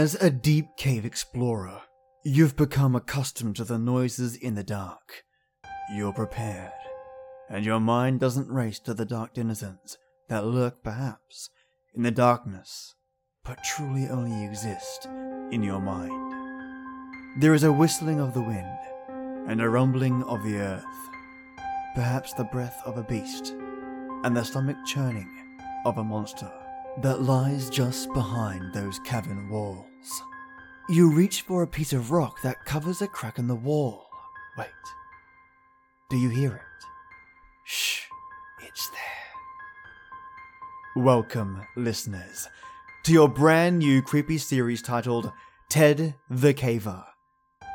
As a deep cave explorer, you've become accustomed to the noises in the dark. You're prepared, and your mind doesn't race to the dark denizens that lurk perhaps in the darkness, but truly only exist in your mind. There is a whistling of the wind and a rumbling of the earth, perhaps the breath of a beast and the stomach churning of a monster that lies just behind those cavern walls. You reach for a piece of rock that covers a crack in the wall. Wait. Do you hear it? Shh, it's there. Welcome, listeners, to your brand new creepy series titled Ted the Caver.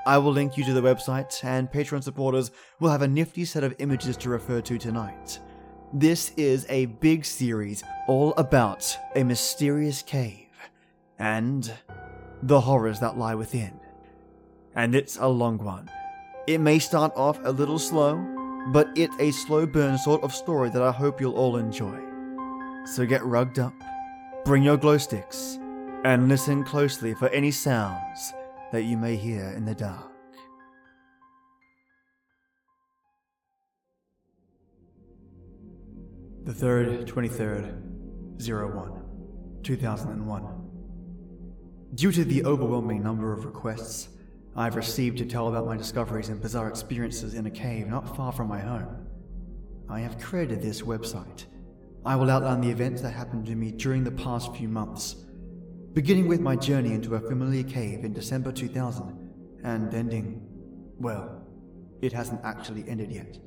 I will link you to the website, and Patreon supporters will have a nifty set of images to refer to tonight. This is a big series all about a mysterious cave and the horrors that lie within. And it's a long one. It may start off a little slow, but it's a slow burn sort of story that I hope you'll all enjoy. So get rugged up, bring your glow sticks, and listen closely for any sounds that you may hear in the dark. The 3rd, 23rd, 01, 2001. Due to the overwhelming number of requests I've received to tell about my discoveries and bizarre experiences in a cave not far from my home, I have created this website. I will outline the events that happened to me during the past few months, beginning with my journey into a familiar cave in December 2000 and ending, well, it hasn't actually ended yet.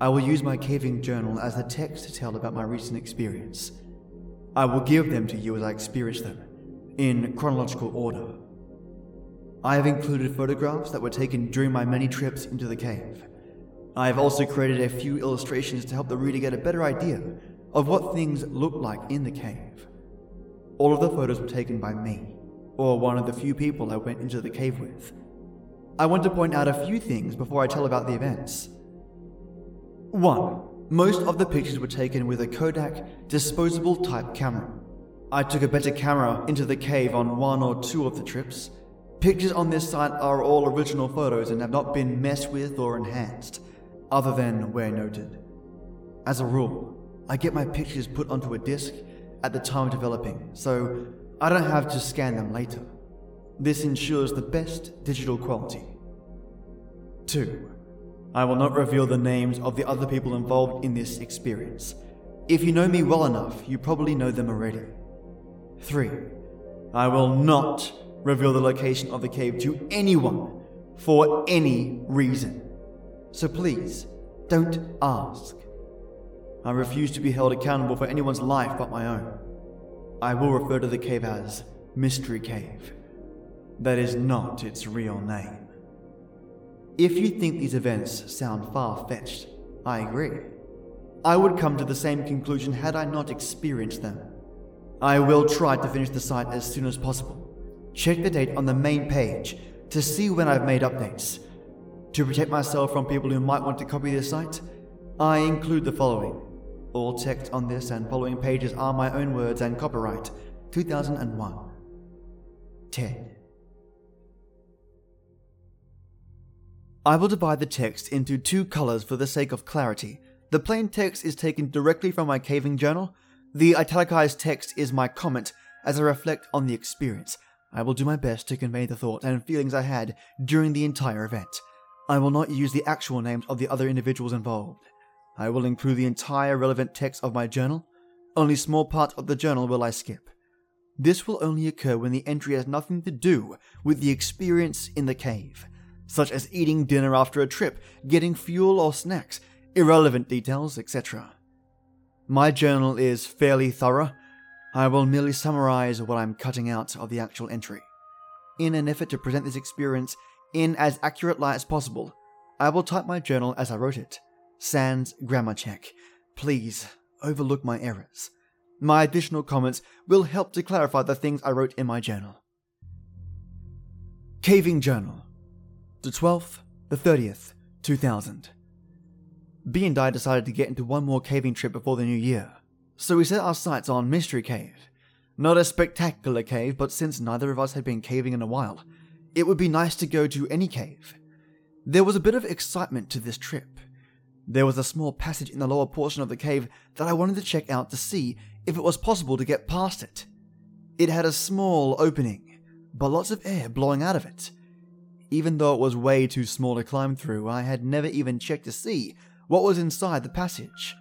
I will use my caving journal as a text to tell about my recent experience. I will give them to you as I experience them, in chronological order. I have included photographs that were taken during my many trips into the cave. I have also created a few illustrations to help the reader get a better idea of what things look like in the cave. All of the photos were taken by me, or one of the few people I went into the cave with. I want to point out a few things before I tell about the events. 1. Most of the pictures were taken with a Kodak disposable type camera. I took a better camera into the cave on one or two of the trips. Pictures on this site are all original photos and have not been messed with or enhanced, other than where noted. As a rule, I get my pictures put onto a disk at the time of developing, so I don't have to scan them later. This ensures the best digital quality. 2. I will not reveal the names of the other people involved in this experience. If you know me well enough, you probably know them already. 3. I will not reveal the location of the cave to anyone for any reason. So please, don't ask. I refuse to be held accountable for anyone's life but my own. I will refer to the cave as Mystery Cave. That is not its real name. If you think these events sound far fetched, I agree. I would come to the same conclusion had I not experienced them. I will try to finish the site as soon as possible. Check the date on the main page to see when I've made updates. To protect myself from people who might want to copy this site, I include the following. All text on this and following pages are my own words and copyright 2001. Ted. I will divide the text into two colors for the sake of clarity. The plain text is taken directly from my caving journal. The italicized text is my comment as I reflect on the experience. I will do my best to convey the thoughts and feelings I had during the entire event. I will not use the actual names of the other individuals involved. I will include the entire relevant text of my journal. Only small parts of the journal will I skip. This will only occur when the entry has nothing to do with the experience in the cave such as eating dinner after a trip, getting fuel or snacks, irrelevant details, etc. My journal is fairly thorough. I will merely summarize what I'm cutting out of the actual entry. In an effort to present this experience in as accurate light as possible, I will type my journal as I wrote it. Sans grammar check. Please overlook my errors. My additional comments will help to clarify the things I wrote in my journal. Caving Journal the 12th, the 30th, 2000. B and I decided to get into one more caving trip before the new year, so we set our sights on Mystery Cave. Not a spectacular cave, but since neither of us had been caving in a while, it would be nice to go to any cave. There was a bit of excitement to this trip. There was a small passage in the lower portion of the cave that I wanted to check out to see if it was possible to get past it. It had a small opening, but lots of air blowing out of it. Even though it was way too small to climb through, I had never even checked to see what was inside the passage.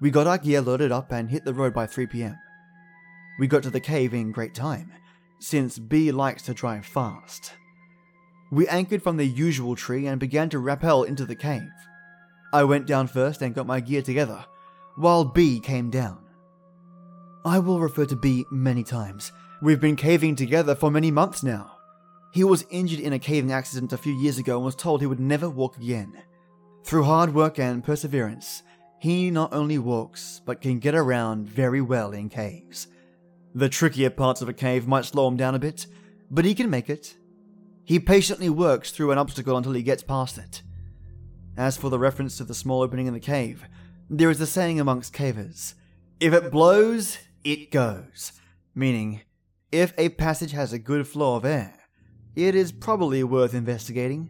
We got our gear loaded up and hit the road by 3 pm. We got to the cave in great time, since B likes to drive fast. We anchored from the usual tree and began to rappel into the cave. I went down first and got my gear together, while B came down. I will refer to B many times. We've been caving together for many months now. He was injured in a caving accident a few years ago and was told he would never walk again. Through hard work and perseverance, he not only walks, but can get around very well in caves. The trickier parts of a cave might slow him down a bit, but he can make it. He patiently works through an obstacle until he gets past it. As for the reference to the small opening in the cave, there is a saying amongst cavers if it blows, it goes. Meaning, if a passage has a good flow of air, it is probably worth investigating.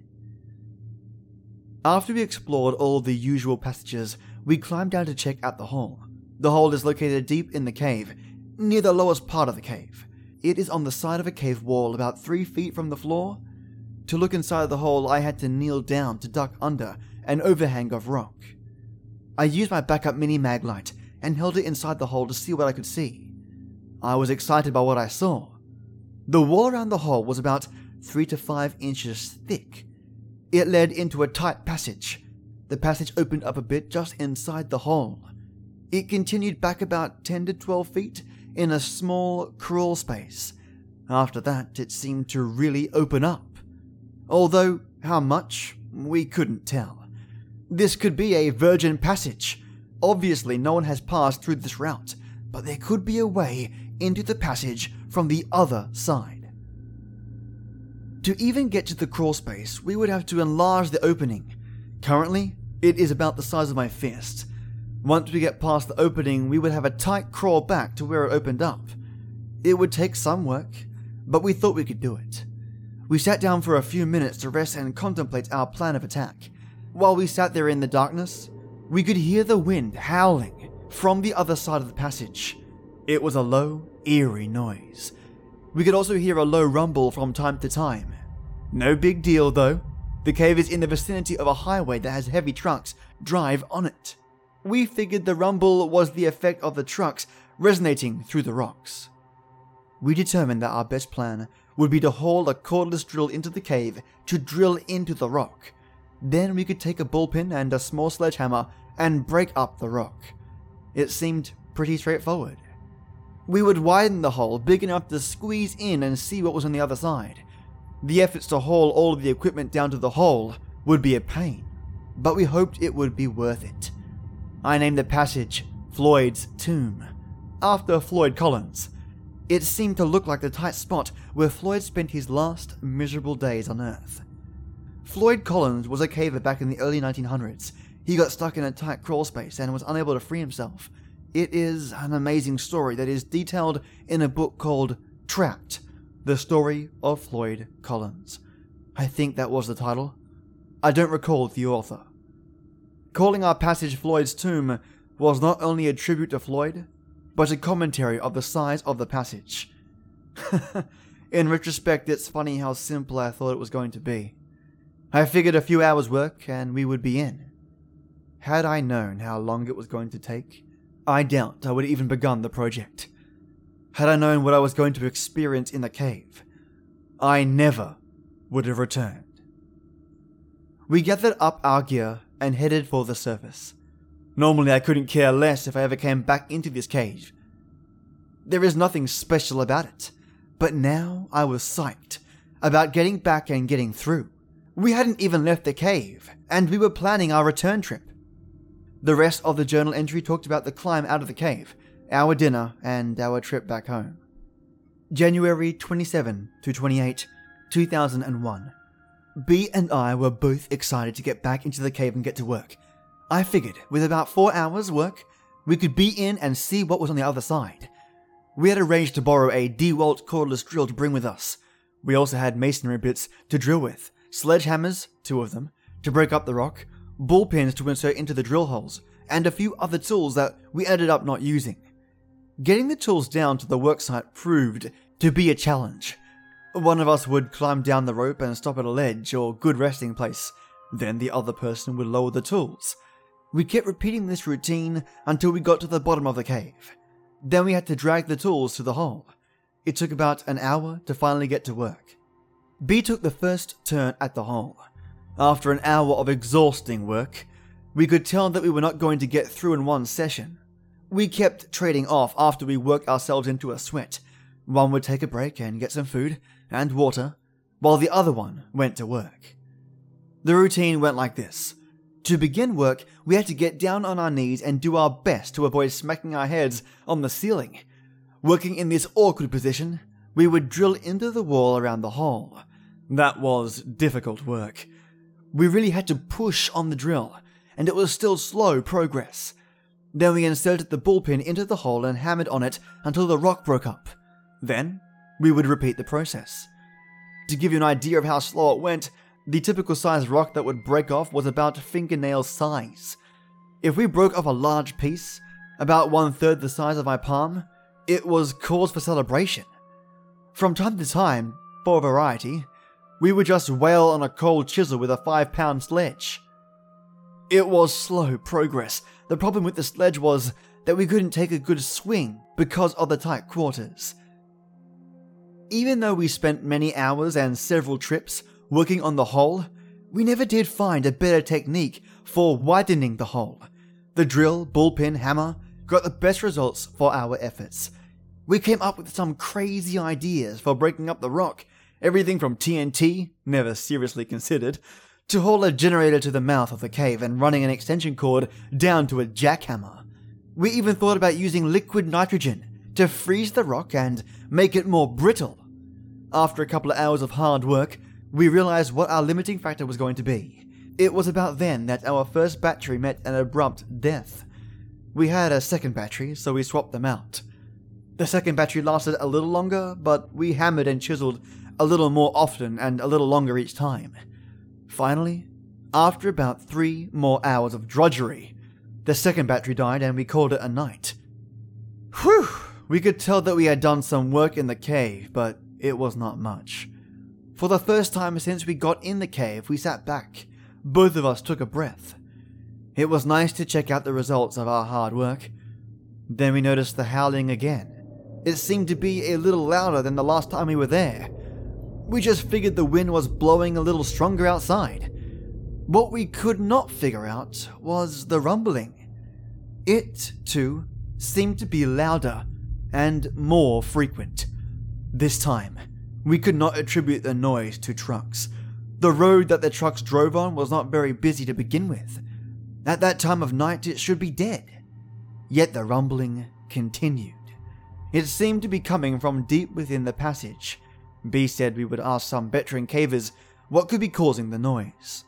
After we explored all the usual passages, we climbed down to check out the hole. The hole is located deep in the cave, near the lowest part of the cave. It is on the side of a cave wall about three feet from the floor. To look inside the hole, I had to kneel down to duck under an overhang of rock. I used my backup mini mag light and held it inside the hole to see what I could see. I was excited by what I saw. The wall around the hole was about three to five inches thick. It led into a tight passage. The passage opened up a bit just inside the hole. It continued back about 10 to 12 feet in a small crawl space. After that, it seemed to really open up. Although, how much, we couldn't tell. This could be a virgin passage. Obviously, no one has passed through this route, but there could be a way into the passage from the other side. To even get to the crawl space, we would have to enlarge the opening. Currently, it is about the size of my fist, once we get past the opening, we would have a tight crawl back to where it opened up. It would take some work, but we thought we could do it. We sat down for a few minutes to rest and contemplate our plan of attack. While we sat there in the darkness, we could hear the wind howling from the other side of the passage. It was a low, eerie noise. We could also hear a low rumble from time to time. No big deal though. The cave is in the vicinity of a highway that has heavy trucks drive on it. We figured the rumble was the effect of the trucks resonating through the rocks. We determined that our best plan would be to haul a cordless drill into the cave to drill into the rock. Then we could take a bull pin and a small sledgehammer and break up the rock. It seemed pretty straightforward. We would widen the hole big enough to squeeze in and see what was on the other side. The efforts to haul all of the equipment down to the hole would be a pain, but we hoped it would be worth it. I named the passage Floyd's Tomb, after Floyd Collins. It seemed to look like the tight spot where Floyd spent his last miserable days on Earth. Floyd Collins was a caver back in the early 1900s. He got stuck in a tight crawl space and was unable to free himself. It is an amazing story that is detailed in a book called Trapped The Story of Floyd Collins. I think that was the title. I don't recall the author. Calling our passage Floyd's Tomb was not only a tribute to Floyd, but a commentary of the size of the passage. In retrospect, it's funny how simple I thought it was going to be. I figured a few hours' work and we would be in. Had I known how long it was going to take, I doubt I would even begun the project. Had I known what I was going to experience in the cave, I never would have returned. We gathered up our gear and headed for the surface. Normally, I couldn't care less if I ever came back into this cave. There is nothing special about it, but now I was psyched about getting back and getting through. We hadn't even left the cave, and we were planning our return trip. The rest of the journal entry talked about the climb out of the cave, our dinner, and our trip back home. January 27 to 28, 2001. B and I were both excited to get back into the cave and get to work. I figured with about four hours' work, we could be in and see what was on the other side. We had arranged to borrow a DeWalt cordless drill to bring with us. We also had masonry bits to drill with, sledgehammers, two of them, to break up the rock, ball pins to insert into the drill holes, and a few other tools that we ended up not using. Getting the tools down to the worksite proved to be a challenge. One of us would climb down the rope and stop at a ledge or good resting place, then the other person would lower the tools. We kept repeating this routine until we got to the bottom of the cave. Then we had to drag the tools to the hole. It took about an hour to finally get to work. B took the first turn at the hole. After an hour of exhausting work, we could tell that we were not going to get through in one session. We kept trading off after we worked ourselves into a sweat. One would take a break and get some food and water, while the other one went to work. The routine went like this. To begin work, we had to get down on our knees and do our best to avoid smacking our heads on the ceiling. Working in this awkward position, we would drill into the wall around the hole. That was difficult work. We really had to push on the drill, and it was still slow progress. Then we inserted the bull pin into the hole and hammered on it until the rock broke up. Then, we would repeat the process. To give you an idea of how slow it went, the typical size rock that would break off was about fingernail size. If we broke off a large piece, about one third the size of my palm, it was cause for celebration. From time to time, for variety, we would just wail on a cold chisel with a five pound sledge. It was slow progress. The problem with the sledge was that we couldn't take a good swing because of the tight quarters. Even though we spent many hours and several trips working on the hole, we never did find a better technique for widening the hole. The drill, bull pin, hammer got the best results for our efforts. We came up with some crazy ideas for breaking up the rock, everything from TNT, never seriously considered, to haul a generator to the mouth of the cave and running an extension cord down to a jackhammer. We even thought about using liquid nitrogen to freeze the rock and make it more brittle. After a couple of hours of hard work, we realized what our limiting factor was going to be. It was about then that our first battery met an abrupt death. We had a second battery, so we swapped them out. The second battery lasted a little longer, but we hammered and chiseled a little more often and a little longer each time. Finally, after about three more hours of drudgery, the second battery died and we called it a night. Whew! We could tell that we had done some work in the cave, but it was not much. For the first time since we got in the cave, we sat back. Both of us took a breath. It was nice to check out the results of our hard work. Then we noticed the howling again. It seemed to be a little louder than the last time we were there. We just figured the wind was blowing a little stronger outside. What we could not figure out was the rumbling. It, too, seemed to be louder and more frequent. This time, we could not attribute the noise to trucks. The road that the trucks drove on was not very busy to begin with. At that time of night, it should be dead. Yet the rumbling continued. It seemed to be coming from deep within the passage. B said we would ask some veteran cavers what could be causing the noise.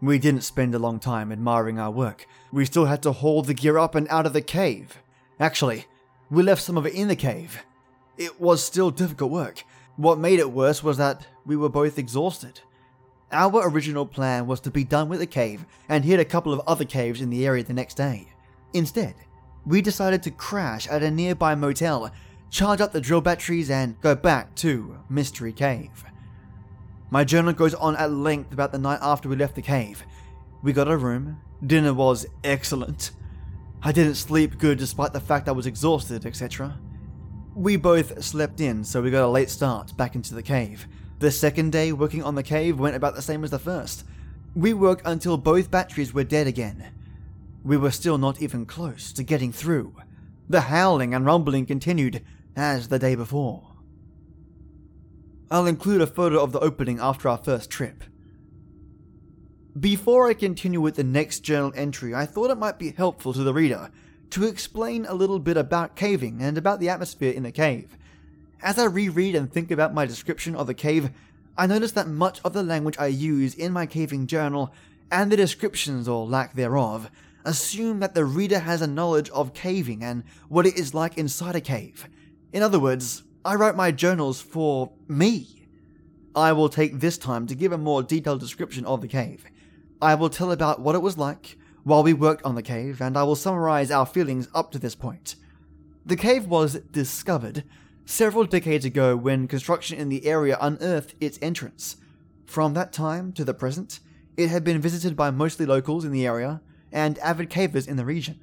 We didn't spend a long time admiring our work. We still had to haul the gear up and out of the cave. Actually, we left some of it in the cave. It was still difficult work. What made it worse was that we were both exhausted. Our original plan was to be done with the cave and hit a couple of other caves in the area the next day. Instead, we decided to crash at a nearby motel, charge up the drill batteries, and go back to Mystery Cave. My journal goes on at length about the night after we left the cave. We got a room, dinner was excellent. I didn't sleep good despite the fact I was exhausted, etc. We both slept in, so we got a late start back into the cave. The second day working on the cave went about the same as the first. We worked until both batteries were dead again. We were still not even close to getting through. The howling and rumbling continued as the day before. I'll include a photo of the opening after our first trip. Before I continue with the next journal entry, I thought it might be helpful to the reader to explain a little bit about caving and about the atmosphere in the cave. As I reread and think about my description of the cave, I notice that much of the language I use in my caving journal and the descriptions or lack thereof assume that the reader has a knowledge of caving and what it is like inside a cave. In other words, I write my journals for me. I will take this time to give a more detailed description of the cave. I will tell about what it was like while we worked on the cave, and I will summarize our feelings up to this point. The cave was discovered several decades ago when construction in the area unearthed its entrance. From that time to the present, it had been visited by mostly locals in the area and avid cavers in the region.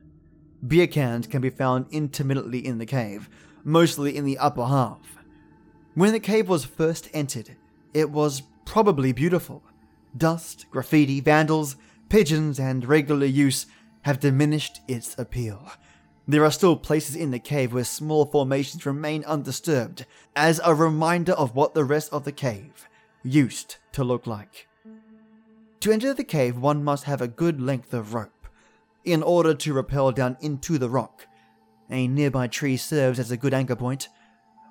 Beer cans can be found intermittently in the cave, mostly in the upper half. When the cave was first entered, it was probably beautiful. Dust, graffiti, vandals, pigeons, and regular use have diminished its appeal. There are still places in the cave where small formations remain undisturbed, as a reminder of what the rest of the cave used to look like. To enter the cave, one must have a good length of rope in order to rappel down into the rock. A nearby tree serves as a good anchor point.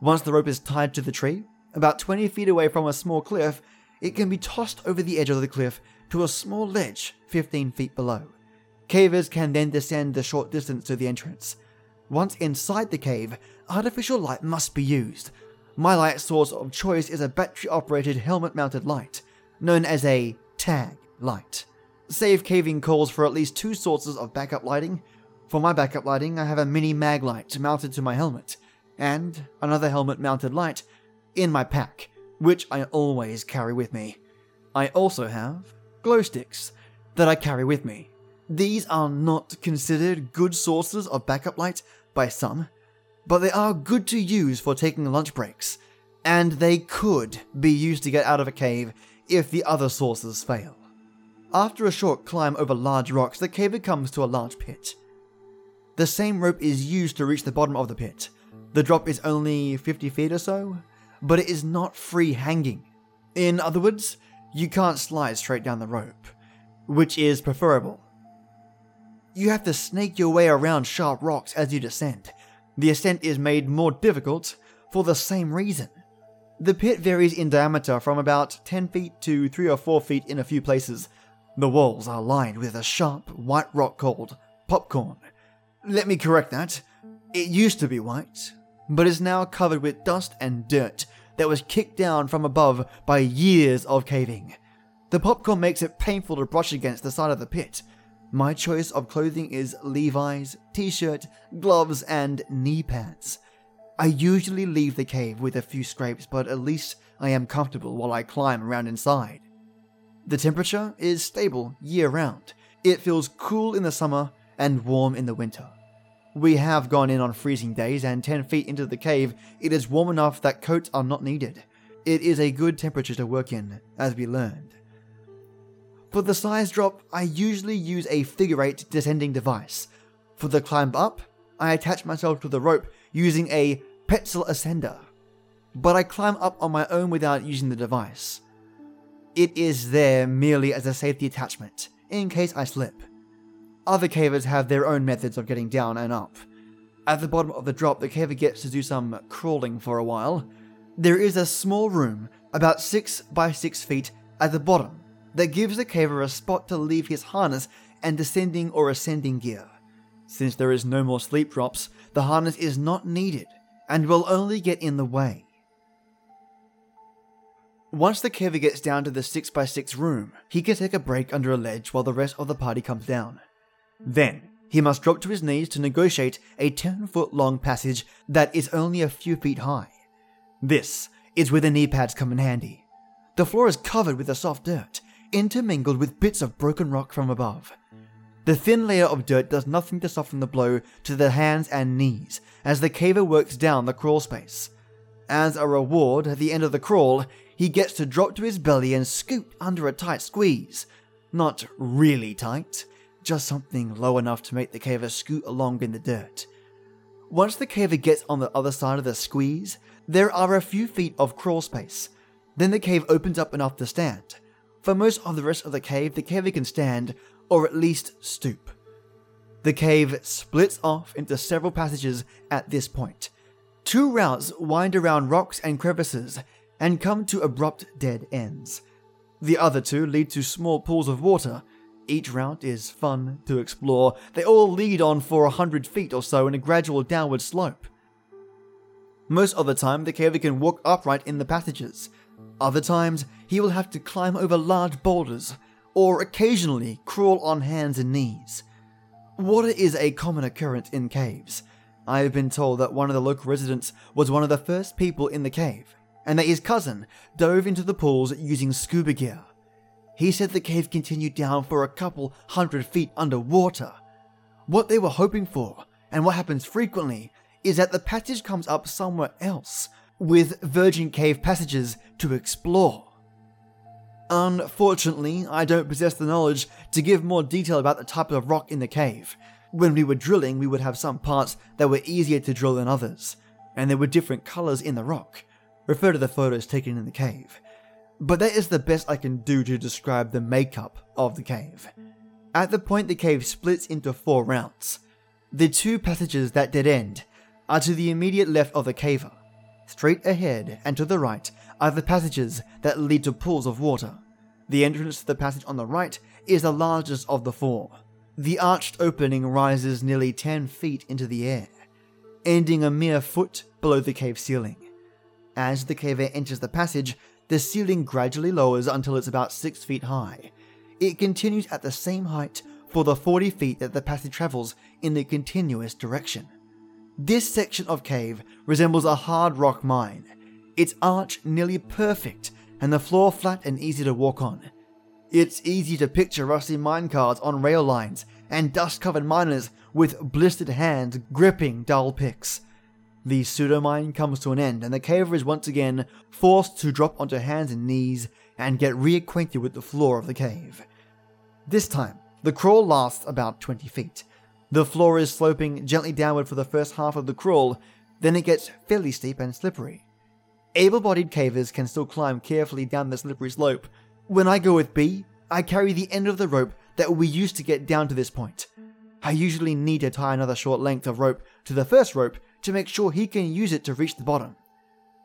Once the rope is tied to the tree, about 20 feet away from a small cliff, it can be tossed over the edge of the cliff to a small ledge 15 feet below. Cavers can then descend the short distance to the entrance. Once inside the cave, artificial light must be used. My light source of choice is a battery operated helmet mounted light, known as a tag light. Safe caving calls for at least two sources of backup lighting. For my backup lighting, I have a mini mag light mounted to my helmet, and another helmet mounted light in my pack, which I always carry with me. I also have glow sticks that I carry with me. These are not considered good sources of backup light by some, but they are good to use for taking lunch breaks, and they could be used to get out of a cave if the other sources fail. After a short climb over large rocks, the cave comes to a large pit. The same rope is used to reach the bottom of the pit. The drop is only 50 feet or so, but it is not free hanging. In other words, you can't slide straight down the rope, which is preferable. You have to snake your way around sharp rocks as you descend. The ascent is made more difficult for the same reason. The pit varies in diameter from about 10 feet to 3 or 4 feet in a few places, the walls are lined with a sharp white rock called popcorn. Let me correct that. It used to be white, but is now covered with dust and dirt that was kicked down from above by years of caving. The popcorn makes it painful to brush against the side of the pit. My choice of clothing is Levi's, t shirt, gloves, and knee pads. I usually leave the cave with a few scrapes, but at least I am comfortable while I climb around inside. The temperature is stable year round. It feels cool in the summer and warm in the winter. We have gone in on freezing days, and 10 feet into the cave, it is warm enough that coats are not needed. It is a good temperature to work in, as we learned. For the size drop, I usually use a figure eight descending device. For the climb up, I attach myself to the rope using a Petzl ascender. But I climb up on my own without using the device. It is there merely as a safety attachment, in case I slip. Other cavers have their own methods of getting down and up. At the bottom of the drop, the caver gets to do some crawling for a while. There is a small room, about 6 by 6 feet, at the bottom, that gives the caver a spot to leave his harness and descending or ascending gear. Since there is no more sleep drops, the harness is not needed and will only get in the way. Once the caver gets down to the 6x6 room, he can take a break under a ledge while the rest of the party comes down. Then, he must drop to his knees to negotiate a 10 foot long passage that is only a few feet high. This is where the knee pads come in handy. The floor is covered with a soft dirt, intermingled with bits of broken rock from above. The thin layer of dirt does nothing to soften the blow to the hands and knees as the caver works down the crawl space. As a reward, at the end of the crawl, he gets to drop to his belly and scoop under a tight squeeze. Not really tight, just something low enough to make the caver scoot along in the dirt. Once the caver gets on the other side of the squeeze, there are a few feet of crawl space. Then the cave opens up enough to stand. For most of the rest of the cave, the caver can stand, or at least stoop. The cave splits off into several passages at this point. Two routes wind around rocks and crevices, and come to abrupt dead ends. The other two lead to small pools of water, Each route is fun to explore. They all lead on for a hundred feet or so in a gradual downward slope. Most of the time, the caver can walk upright in the passages. Other times, he will have to climb over large boulders, or occasionally crawl on hands and knees. Water is a common occurrence in caves. I have been told that one of the local residents was one of the first people in the cave, and that his cousin dove into the pools using scuba gear. He said the cave continued down for a couple hundred feet underwater. What they were hoping for, and what happens frequently, is that the passage comes up somewhere else, with virgin cave passages to explore. Unfortunately, I don't possess the knowledge to give more detail about the type of rock in the cave. When we were drilling, we would have some parts that were easier to drill than others, and there were different colors in the rock. Refer to the photos taken in the cave. But that is the best I can do to describe the makeup of the cave. At the point the cave splits into four rounds, the two passages that dead end are to the immediate left of the caver. Straight ahead and to the right are the passages that lead to pools of water. The entrance to the passage on the right is the largest of the four. The arched opening rises nearly 10 feet into the air, ending a mere foot below the cave ceiling. As the caver enters the passage, the ceiling gradually lowers until it's about 6 feet high. It continues at the same height for the 40 feet that the passage travels in the continuous direction. This section of cave resembles a hard rock mine, its arch nearly perfect and the floor flat and easy to walk on. It's easy to picture rusty minecarts on rail lines and dust covered miners with blistered hands gripping dull picks. The pseudomine comes to an end, and the caver is once again forced to drop onto hands and knees and get reacquainted with the floor of the cave. This time, the crawl lasts about 20 feet. The floor is sloping gently downward for the first half of the crawl, then it gets fairly steep and slippery. Able bodied cavers can still climb carefully down the slippery slope. When I go with B, I carry the end of the rope that we used to get down to this point. I usually need to tie another short length of rope to the first rope to make sure he can use it to reach the bottom.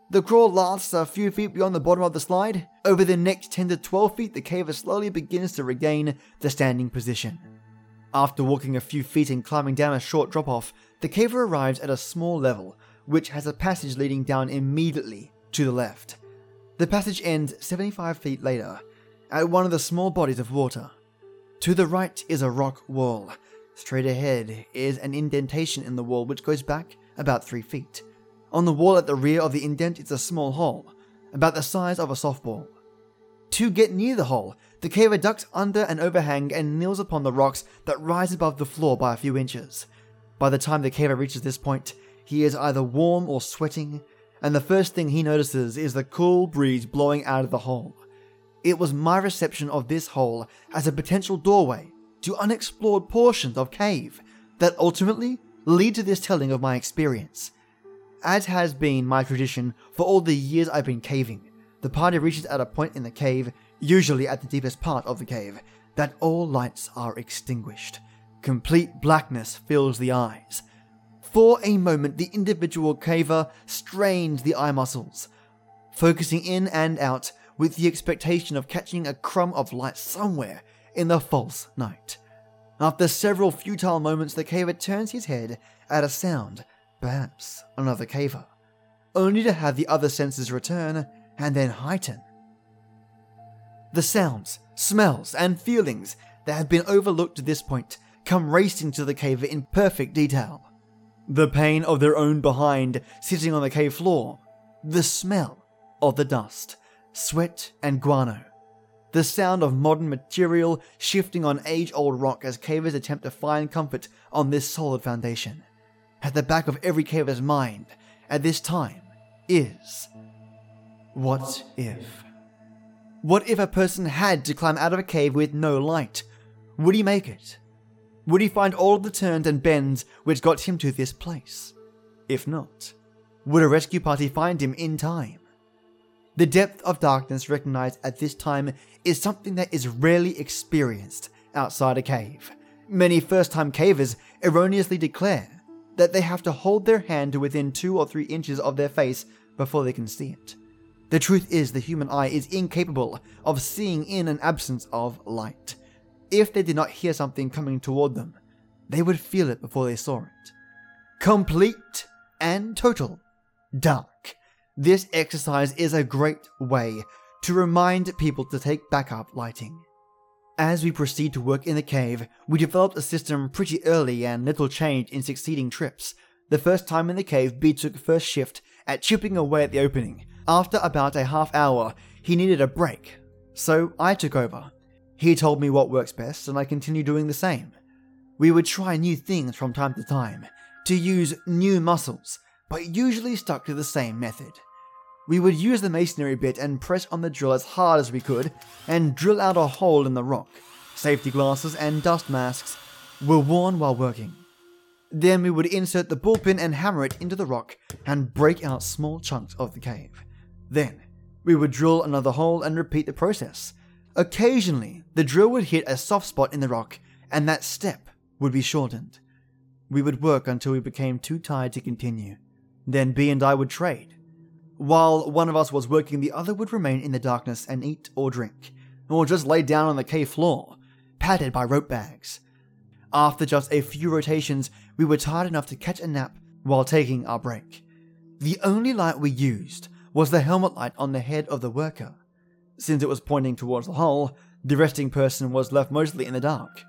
The crawl lasts a few feet beyond the bottom of the slide. Over the next 10 to 12 feet, the caver slowly begins to regain the standing position. After walking a few feet and climbing down a short drop off, the caver arrives at a small level, which has a passage leading down immediately to the left. The passage ends 75 feet later, at one of the small bodies of water. To the right is a rock wall. Straight ahead is an indentation in the wall which goes back about 3 feet. On the wall at the rear of the indent is a small hole, about the size of a softball. To get near the hole, the caver ducks under an overhang and kneels upon the rocks that rise above the floor by a few inches. By the time the caver reaches this point, he is either warm or sweating, and the first thing he notices is the cool breeze blowing out of the hole. It was my reception of this hole as a potential doorway to unexplored portions of cave that ultimately lead to this telling of my experience. As has been my tradition for all the years I've been caving, the party reaches at a point in the cave, usually at the deepest part of the cave, that all lights are extinguished. Complete blackness fills the eyes. For a moment, the individual caver strains the eye muscles, focusing in and out with the expectation of catching a crumb of light somewhere in the false night. After several futile moments, the caver turns his head at a sound, perhaps another caver, only to have the other senses return and then heighten. The sounds, smells, and feelings that have been overlooked to this point come racing to the caver in perfect detail. The pain of their own behind sitting on the cave floor, the smell of the dust, sweat, and guano, the sound of modern material shifting on age old rock as cavers attempt to find comfort on this solid foundation. At the back of every caver's mind at this time is what if? What if a person had to climb out of a cave with no light? Would he make it? Would he find all the turns and bends which got him to this place? If not, would a rescue party find him in time? The depth of darkness recognized at this time is something that is rarely experienced outside a cave. Many first time cavers erroneously declare that they have to hold their hand to within two or three inches of their face before they can see it. The truth is, the human eye is incapable of seeing in an absence of light. if they did not hear something coming toward them, they would feel it before they saw it. Complete and total dark. This exercise is a great way to remind people to take backup lighting. As we proceed to work in the cave, we developed a system pretty early and little changed in succeeding trips. The first time in the cave, B took first shift at chipping away at the opening. After about a half hour, he needed a break, so I took over. He told me what works best, and I continued doing the same. We would try new things from time to time, to use new muscles, but usually stuck to the same method. We would use the masonry bit and press on the drill as hard as we could and drill out a hole in the rock. Safety glasses and dust masks were worn while working. Then we would insert the bull pin and hammer it into the rock and break out small chunks of the cave. Then we would drill another hole and repeat the process. Occasionally, the drill would hit a soft spot in the rock and that step would be shortened. We would work until we became too tired to continue. Then B and I would trade. While one of us was working, the other would remain in the darkness and eat or drink, or just lay down on the cave floor, padded by rope bags. After just a few rotations, we were tired enough to catch a nap while taking our break. The only light we used was the helmet light on the head of the worker. Since it was pointing towards the hole, the resting person was left mostly in the dark.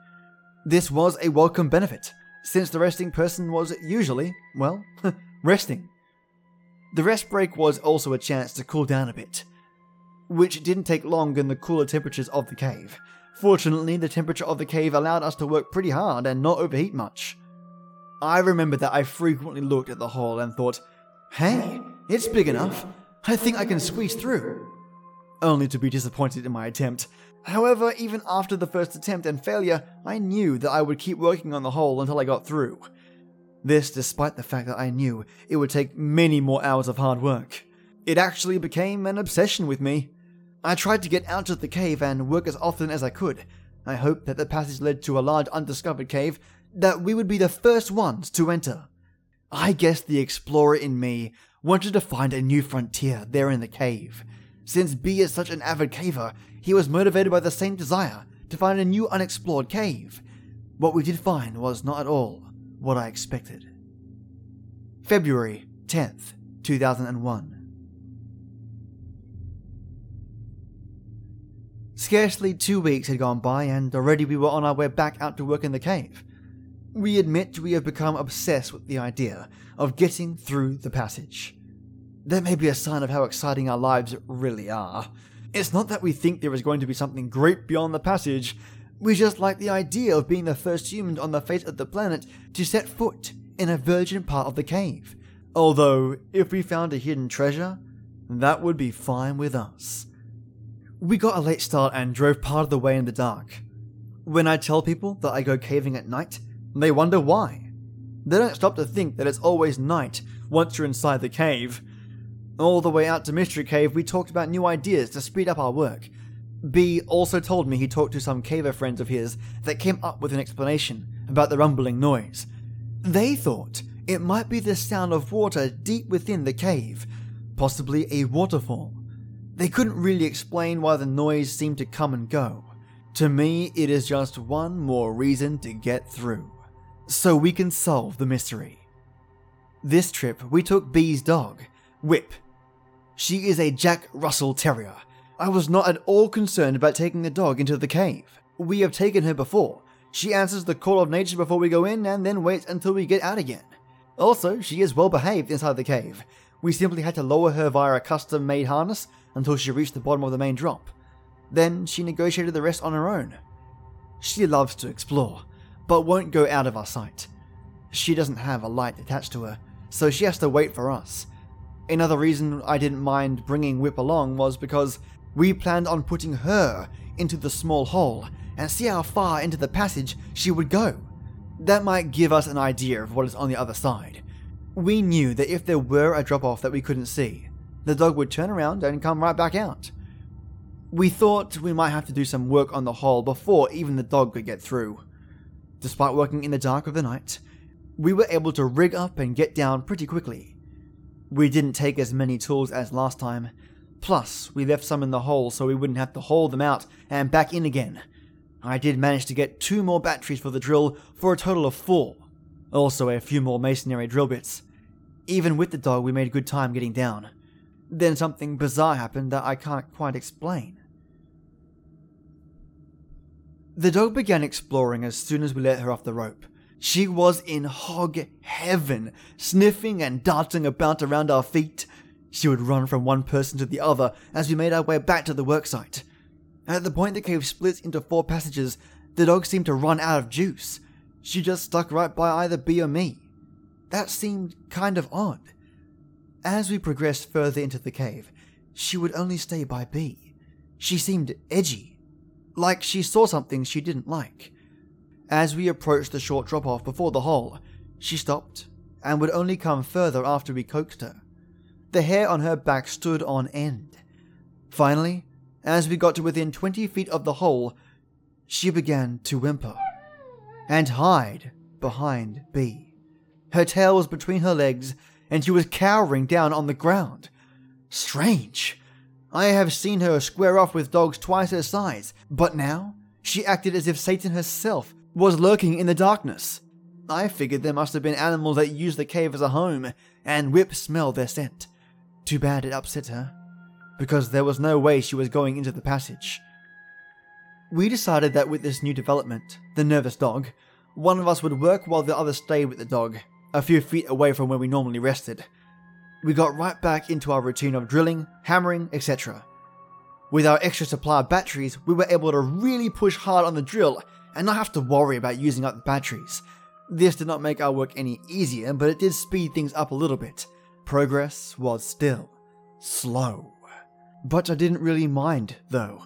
This was a welcome benefit, since the resting person was usually, well, resting. The rest break was also a chance to cool down a bit, which didn't take long in the cooler temperatures of the cave. Fortunately, the temperature of the cave allowed us to work pretty hard and not overheat much. I remember that I frequently looked at the hole and thought, hey, it's big enough. I think I can squeeze through. Only to be disappointed in my attempt. However, even after the first attempt and failure, I knew that I would keep working on the hole until I got through. This despite the fact that I knew it would take many more hours of hard work. It actually became an obsession with me. I tried to get out of the cave and work as often as I could. I hoped that the passage led to a large undiscovered cave that we would be the first ones to enter. I guess the explorer in me wanted to find a new frontier there in the cave. Since B is such an avid caver, he was motivated by the same desire to find a new unexplored cave. What we did find was not at all what I expected. February 10th, 2001. Scarcely two weeks had gone by, and already we were on our way back out to work in the cave. We admit we have become obsessed with the idea of getting through the passage. That may be a sign of how exciting our lives really are. It's not that we think there is going to be something great beyond the passage, we just like the idea of being the first humans on the face of the planet to set foot in a virgin part of the cave. Although, if we found a hidden treasure, that would be fine with us. We got a late start and drove part of the way in the dark. When I tell people that I go caving at night, they wonder why. They don't stop to think that it's always night once you're inside the cave. All the way out to Mystery Cave, we talked about new ideas to speed up our work, B also told me he talked to some caver friends of his that came up with an explanation about the rumbling noise. They thought it might be the sound of water deep within the cave, possibly a waterfall. They couldn't really explain why the noise seemed to come and go. To me, it is just one more reason to get through, so we can solve the mystery. This trip, we took B's dog, Whip. She is a Jack Russell Terrier I was not at all concerned about taking the dog into the cave. We have taken her before. She answers the call of nature before we go in and then waits until we get out again. Also, she is well behaved inside the cave. We simply had to lower her via a custom made harness until she reached the bottom of the main drop. Then she negotiated the rest on her own. She loves to explore, but won't go out of our sight. She doesn't have a light attached to her, so she has to wait for us. Another reason I didn't mind bringing Whip along was because we planned on putting her into the small hole and see how far into the passage she would go. That might give us an idea of what is on the other side. We knew that if there were a drop off that we couldn't see, the dog would turn around and come right back out. We thought we might have to do some work on the hole before even the dog could get through. Despite working in the dark of the night, we were able to rig up and get down pretty quickly. We didn't take as many tools as last time, Plus, we left some in the hole so we wouldn't have to haul them out and back in again. I did manage to get two more batteries for the drill for a total of four. Also, a few more masonry drill bits. Even with the dog, we made good time getting down. Then something bizarre happened that I can't quite explain. The dog began exploring as soon as we let her off the rope. She was in hog heaven, sniffing and darting about around our feet. She would run from one person to the other as we made our way back to the worksite. At the point the cave splits into four passages, the dog seemed to run out of juice. She just stuck right by either B or me. That seemed kind of odd. As we progressed further into the cave, she would only stay by B. She seemed edgy, like she saw something she didn't like. As we approached the short drop off before the hole, she stopped and would only come further after we coaxed her. The hair on her back stood on end. Finally, as we got to within 20 feet of the hole, she began to whimper and hide behind B. Her tail was between her legs, and she was cowering down on the ground. Strange. I have seen her square off with dogs twice her size, but now she acted as if Satan herself was lurking in the darkness. I figured there must have been animals that used the cave as a home, and Whip smelled their scent. Too bad it upset her because there was no way she was going into the passage. We decided that with this new development, the nervous dog, one of us would work while the other stayed with the dog, a few feet away from where we normally rested. We got right back into our routine of drilling, hammering, etc. With our extra supply of batteries, we were able to really push hard on the drill and not have to worry about using up the batteries. This did not make our work any easier, but it did speed things up a little bit. Progress was still slow. But I didn't really mind, though.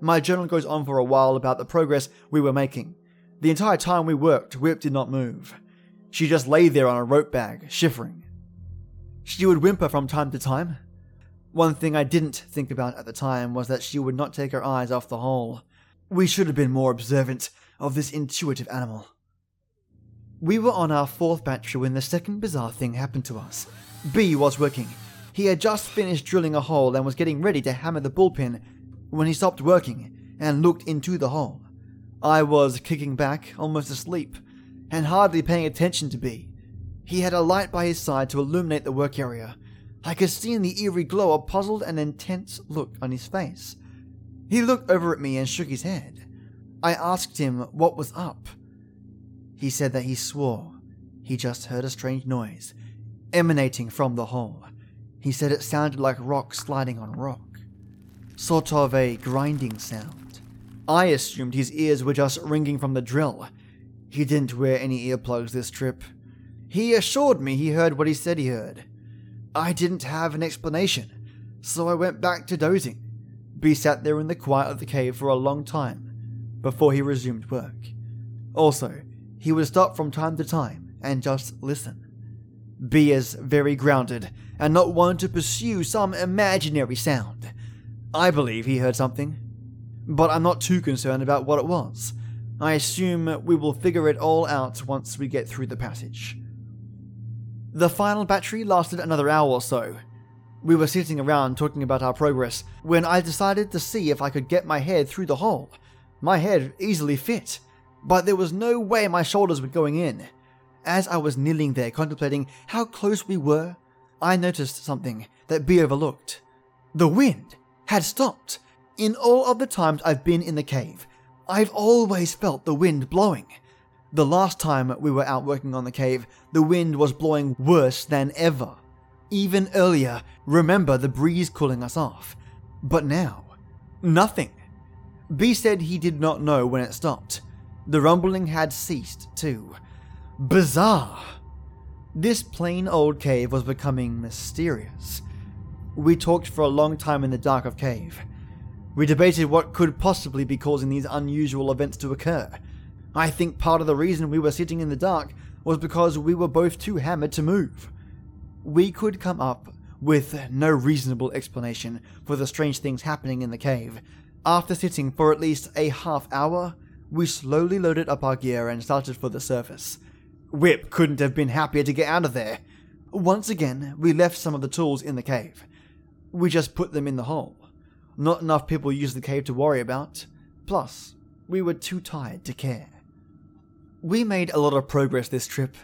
My journal goes on for a while about the progress we were making. The entire time we worked, Whip did not move. She just lay there on a rope bag, shivering. She would whimper from time to time. One thing I didn't think about at the time was that she would not take her eyes off the hole. We should have been more observant of this intuitive animal. We were on our fourth battery when the second bizarre thing happened to us. B was working, he had just finished drilling a hole and was getting ready to hammer the bull pin when he stopped working and looked into the hole. I was kicking back, almost asleep, and hardly paying attention to B. He had a light by his side to illuminate the work area. I could see in the eerie glow a puzzled and intense look on his face. He looked over at me and shook his head. I asked him what was up. He said that he swore he just heard a strange noise emanating from the hole. He said it sounded like rock sliding on rock. Sort of a grinding sound. I assumed his ears were just ringing from the drill. He didn't wear any earplugs this trip. He assured me he heard what he said he heard. I didn't have an explanation, so I went back to dozing. B sat there in the quiet of the cave for a long time before he resumed work. Also, he would stop from time to time and just listen. B is very grounded and not one to pursue some imaginary sound. I believe he heard something, but I'm not too concerned about what it was. I assume we will figure it all out once we get through the passage. The final battery lasted another hour or so. We were sitting around talking about our progress when I decided to see if I could get my head through the hole. My head easily fit, but there was no way my shoulders were going in. As I was kneeling there contemplating how close we were, I noticed something that B overlooked. The wind had stopped. In all of the times I've been in the cave, I've always felt the wind blowing. The last time we were out working on the cave, the wind was blowing worse than ever. Even earlier, remember the breeze cooling us off. But now, nothing. B said he did not know when it stopped. The rumbling had ceased, too. Bizarre. This plain old cave was becoming mysterious. We talked for a long time in the dark of cave. We debated what could possibly be causing these unusual events to occur. I think part of the reason we were sitting in the dark was because we were both too hammered to move. We could come up with no reasonable explanation for the strange things happening in the cave. After sitting for at least a half hour, we slowly loaded up our gear and started for the surface. Whip couldn't have been happier to get out of there. Once again, we left some of the tools in the cave. We just put them in the hole. Not enough people use the cave to worry about. Plus, we were too tired to care. We made a lot of progress this trip.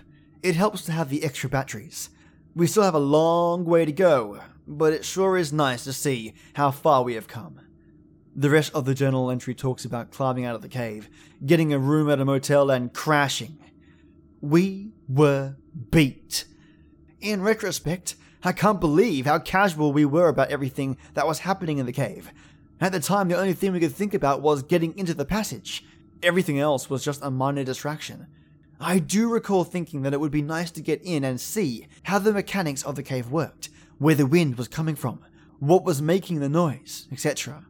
It helps to have the extra batteries. We still have a long way to go, but it sure is nice to see how far we have come. The rest of the journal entry talks about climbing out of the cave, getting a room at a motel, and crashing. We were beat. In retrospect, I can't believe how casual we were about everything that was happening in the cave. At the time, the only thing we could think about was getting into the passage. Everything else was just a minor distraction. I do recall thinking that it would be nice to get in and see how the mechanics of the cave worked, where the wind was coming from, what was making the noise, etc.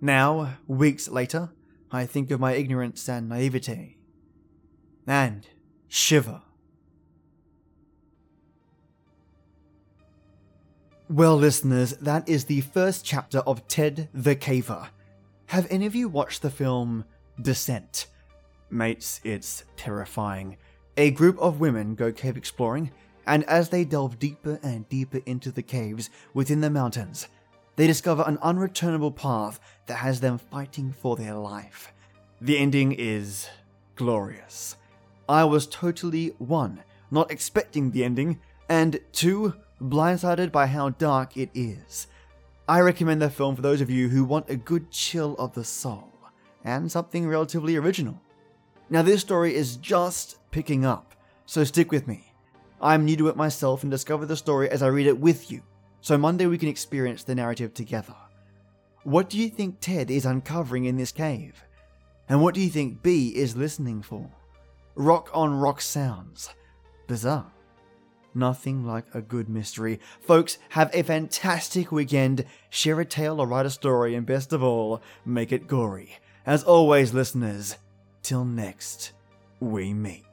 Now, weeks later, I think of my ignorance and naivete. And shiver. Well, listeners, that is the first chapter of Ted the Caver. Have any of you watched the film Descent? Mates, it's terrifying. A group of women go cave exploring, and as they delve deeper and deeper into the caves within the mountains, they discover an unreturnable path that has them fighting for their life. The ending is glorious. I was totally one, not expecting the ending, and two, blindsided by how dark it is. I recommend the film for those of you who want a good chill of the soul and something relatively original. Now, this story is just picking up, so stick with me. I'm new to it myself and discover the story as I read it with you, so Monday we can experience the narrative together. What do you think Ted is uncovering in this cave? And what do you think B is listening for? Rock on rock sounds. Bizarre. Nothing like a good mystery. Folks, have a fantastic weekend. Share a tale or write a story, and best of all, make it gory. As always, listeners, till next we meet.